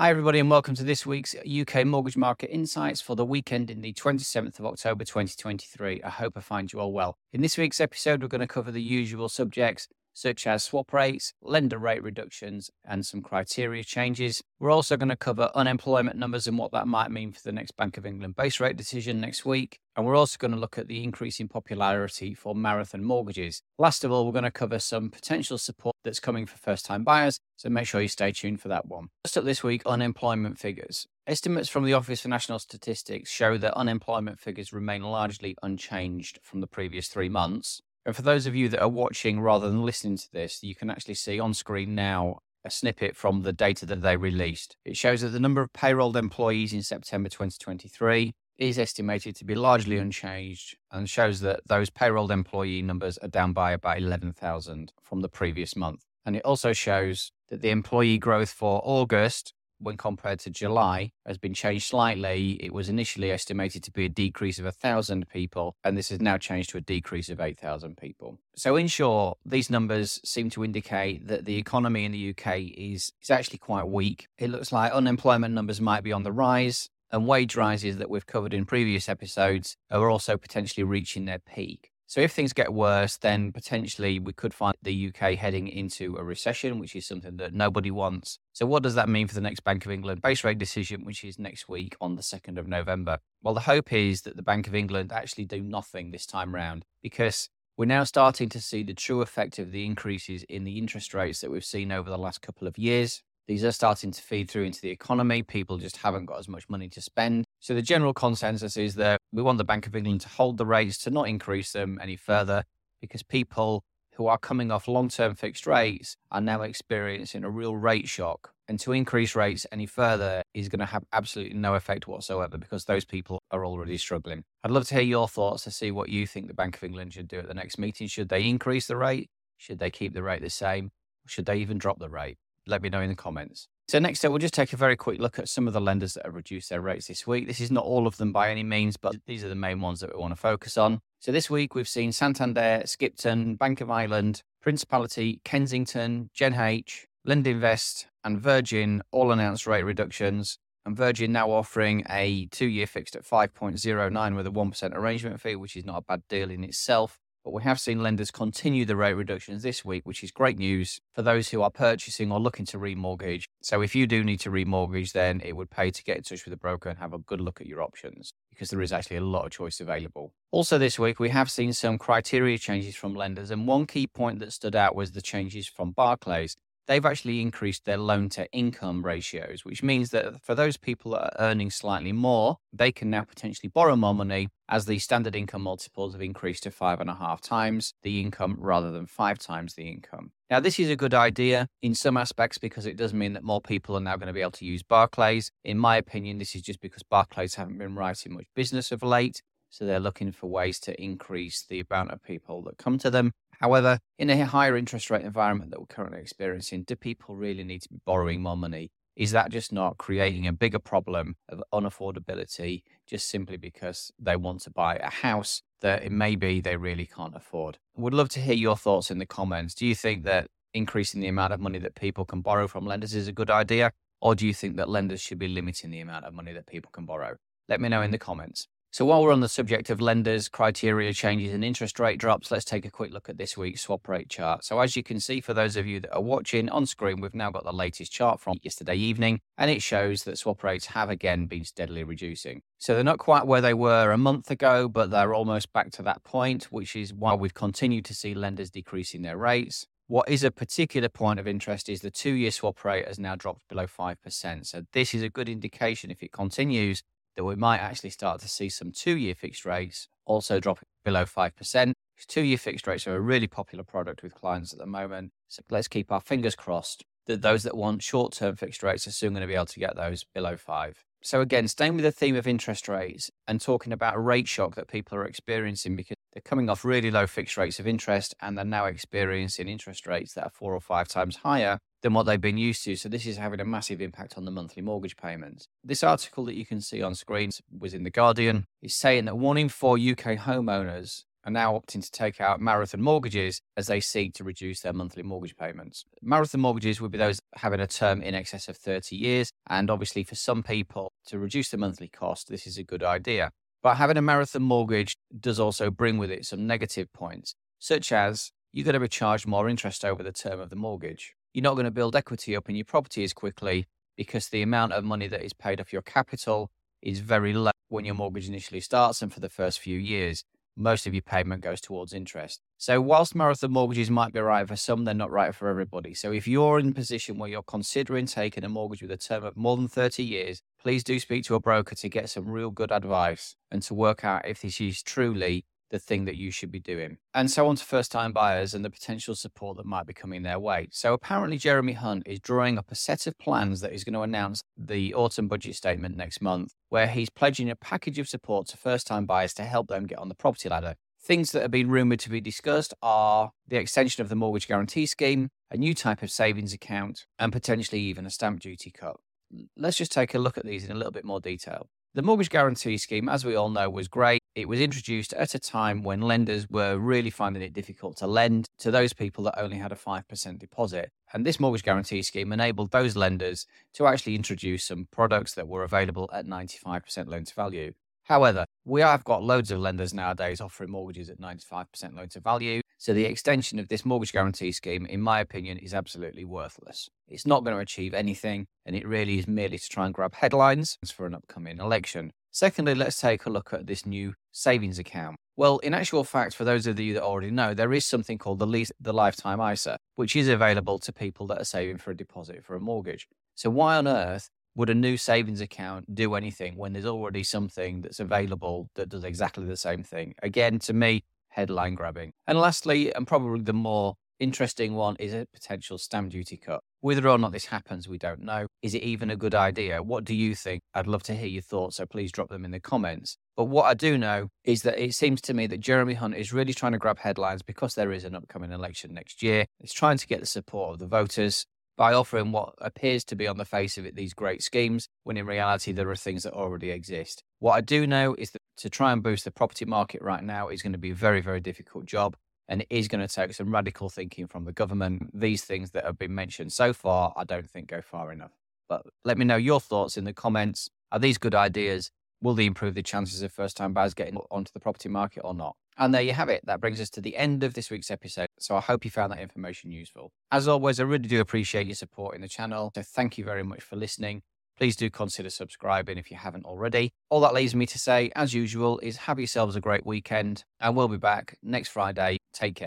Hi, everybody, and welcome to this week's UK Mortgage Market Insights for the weekend in the 27th of October 2023. I hope I find you all well. In this week's episode, we're going to cover the usual subjects such as swap rates, lender rate reductions, and some criteria changes. We're also going to cover unemployment numbers and what that might mean for the next Bank of England base rate decision next week. And we're also going to look at the increasing popularity for marathon mortgages. Last of all, we're going to cover some potential support that's coming for first time buyers. So make sure you stay tuned for that one. First up this week, unemployment figures. Estimates from the Office for National Statistics show that unemployment figures remain largely unchanged from the previous three months. And for those of you that are watching rather than listening to this, you can actually see on screen now a snippet from the data that they released. It shows that the number of payrolled employees in September 2023 is estimated to be largely unchanged and shows that those payrolled employee numbers are down by about 11,000 from the previous month. And it also shows that the employee growth for August when compared to July has been changed slightly. It was initially estimated to be a decrease of 1,000 people, and this has now changed to a decrease of 8,000 people. So, in short, these numbers seem to indicate that the economy in the UK is, is actually quite weak. It looks like unemployment numbers might be on the rise, and wage rises that we've covered in previous episodes are also potentially reaching their peak. So if things get worse, then potentially we could find the UK heading into a recession, which is something that nobody wants. So what does that mean for the next Bank of England base rate decision, which is next week on the 2nd of November? Well, the hope is that the Bank of England actually do nothing this time round because we're now starting to see the true effect of the increases in the interest rates that we've seen over the last couple of years. These are starting to feed through into the economy. People just haven't got as much money to spend. So the general consensus is that we want the Bank of England to hold the rates, to not increase them any further, because people who are coming off long term fixed rates are now experiencing a real rate shock. And to increase rates any further is going to have absolutely no effect whatsoever because those people are already struggling. I'd love to hear your thoughts to see what you think the Bank of England should do at the next meeting. Should they increase the rate? Should they keep the rate the same? Should they even drop the rate? Let me know in the comments. So next up, we'll just take a very quick look at some of the lenders that have reduced their rates this week. This is not all of them by any means, but these are the main ones that we want to focus on. So this week we've seen Santander, Skipton, Bank of Ireland, Principality, Kensington, GenH, Lendinvest, and Virgin all announced rate reductions. And Virgin now offering a two-year fixed at 5.09 with a 1% arrangement fee, which is not a bad deal in itself. But we have seen lenders continue the rate reductions this week, which is great news for those who are purchasing or looking to remortgage. So if you do need to remortgage, then it would pay to get in touch with a broker and have a good look at your options because there is actually a lot of choice available. Also, this week, we have seen some criteria changes from lenders. And one key point that stood out was the changes from Barclays they've actually increased their loan to income ratios, which means that for those people that are earning slightly more, they can now potentially borrow more money as the standard income multiples have increased to five and a half times the income rather than five times the income. Now, this is a good idea in some aspects because it does mean that more people are now going to be able to use Barclays. In my opinion, this is just because Barclays haven't been writing much business of late. So they're looking for ways to increase the amount of people that come to them. However, in a higher interest rate environment that we're currently experiencing, do people really need to be borrowing more money? Is that just not creating a bigger problem of unaffordability just simply because they want to buy a house that it may be they really can't afford? Would love to hear your thoughts in the comments. Do you think that increasing the amount of money that people can borrow from lenders is a good idea? Or do you think that lenders should be limiting the amount of money that people can borrow? Let me know in the comments. So while we're on the subject of lenders, criteria changes and interest rate drops, let's take a quick look at this week's swap rate chart. So as you can see, for those of you that are watching on screen, we've now got the latest chart from yesterday evening, and it shows that swap rates have again been steadily reducing. So they're not quite where they were a month ago, but they're almost back to that point, which is why we've continued to see lenders decreasing their rates. What is a particular point of interest is the two year swap rate has now dropped below 5%. So, this is a good indication if it continues that we might actually start to see some two year fixed rates also drop below 5%. Two year fixed rates are a really popular product with clients at the moment. So let's keep our fingers crossed that those that want short term fixed rates are soon going to be able to get those below five. So, again, staying with the theme of interest rates and talking about rate shock that people are experiencing because they're coming off really low fixed rates of interest and they're now experiencing interest rates that are four or five times higher than what they've been used to. So this is having a massive impact on the monthly mortgage payments. This article that you can see on screen was in The Guardian. It's saying that one in four UK homeowners are now opting to take out marathon mortgages as they seek to reduce their monthly mortgage payments. Marathon mortgages would be those having a term in excess of 30 years. And obviously, for some people, to reduce the monthly cost, this is a good idea. But having a marathon mortgage does also bring with it some negative points, such as you're going to be charged more interest over the term of the mortgage. You're not going to build equity up in your property as quickly because the amount of money that is paid off your capital is very low when your mortgage initially starts and for the first few years most of your payment goes towards interest. So, whilst marathon mortgages might be right for some, they're not right for everybody. So, if you're in a position where you're considering taking a mortgage with a term of more than 30 years, please do speak to a broker to get some real good advice and to work out if this is truly the thing that you should be doing. And so on to first time buyers and the potential support that might be coming their way. So apparently, Jeremy Hunt is drawing up a set of plans that he's going to announce the autumn budget statement next month, where he's pledging a package of support to first time buyers to help them get on the property ladder. Things that have been rumoured to be discussed are the extension of the mortgage guarantee scheme, a new type of savings account, and potentially even a stamp duty cut. Let's just take a look at these in a little bit more detail. The mortgage guarantee scheme, as we all know, was great. It was introduced at a time when lenders were really finding it difficult to lend to those people that only had a 5% deposit. And this mortgage guarantee scheme enabled those lenders to actually introduce some products that were available at 95% loan to value. However, we have got loads of lenders nowadays offering mortgages at 95% loan to value. So the extension of this mortgage guarantee scheme, in my opinion, is absolutely worthless. It's not going to achieve anything, and it really is merely to try and grab headlines for an upcoming election. Secondly, let's take a look at this new savings account. Well, in actual fact, for those of you that already know, there is something called the, lease, the lifetime ISA, which is available to people that are saving for a deposit for a mortgage. So why on earth would a new savings account do anything when there's already something that's available that does exactly the same thing? Again, to me, headline grabbing. And lastly, and probably the more interesting one, is a potential stamp duty cut. Whether or not this happens, we don't know. Is it even a good idea? What do you think? I'd love to hear your thoughts, so please drop them in the comments. But what I do know is that it seems to me that Jeremy Hunt is really trying to grab headlines because there is an upcoming election next year. He's trying to get the support of the voters by offering what appears to be on the face of it these great schemes, when in reality there are things that already exist. What I do know is that to try and boost the property market right now is going to be a very, very difficult job. And it is going to take some radical thinking from the government. These things that have been mentioned so far, I don't think go far enough. But let me know your thoughts in the comments. Are these good ideas? Will they improve the chances of first time buyers getting onto the property market or not? And there you have it. That brings us to the end of this week's episode. So I hope you found that information useful. As always, I really do appreciate your support in the channel. So thank you very much for listening. Please do consider subscribing if you haven't already. All that leaves me to say, as usual, is have yourselves a great weekend, and we'll be back next Friday. Take care.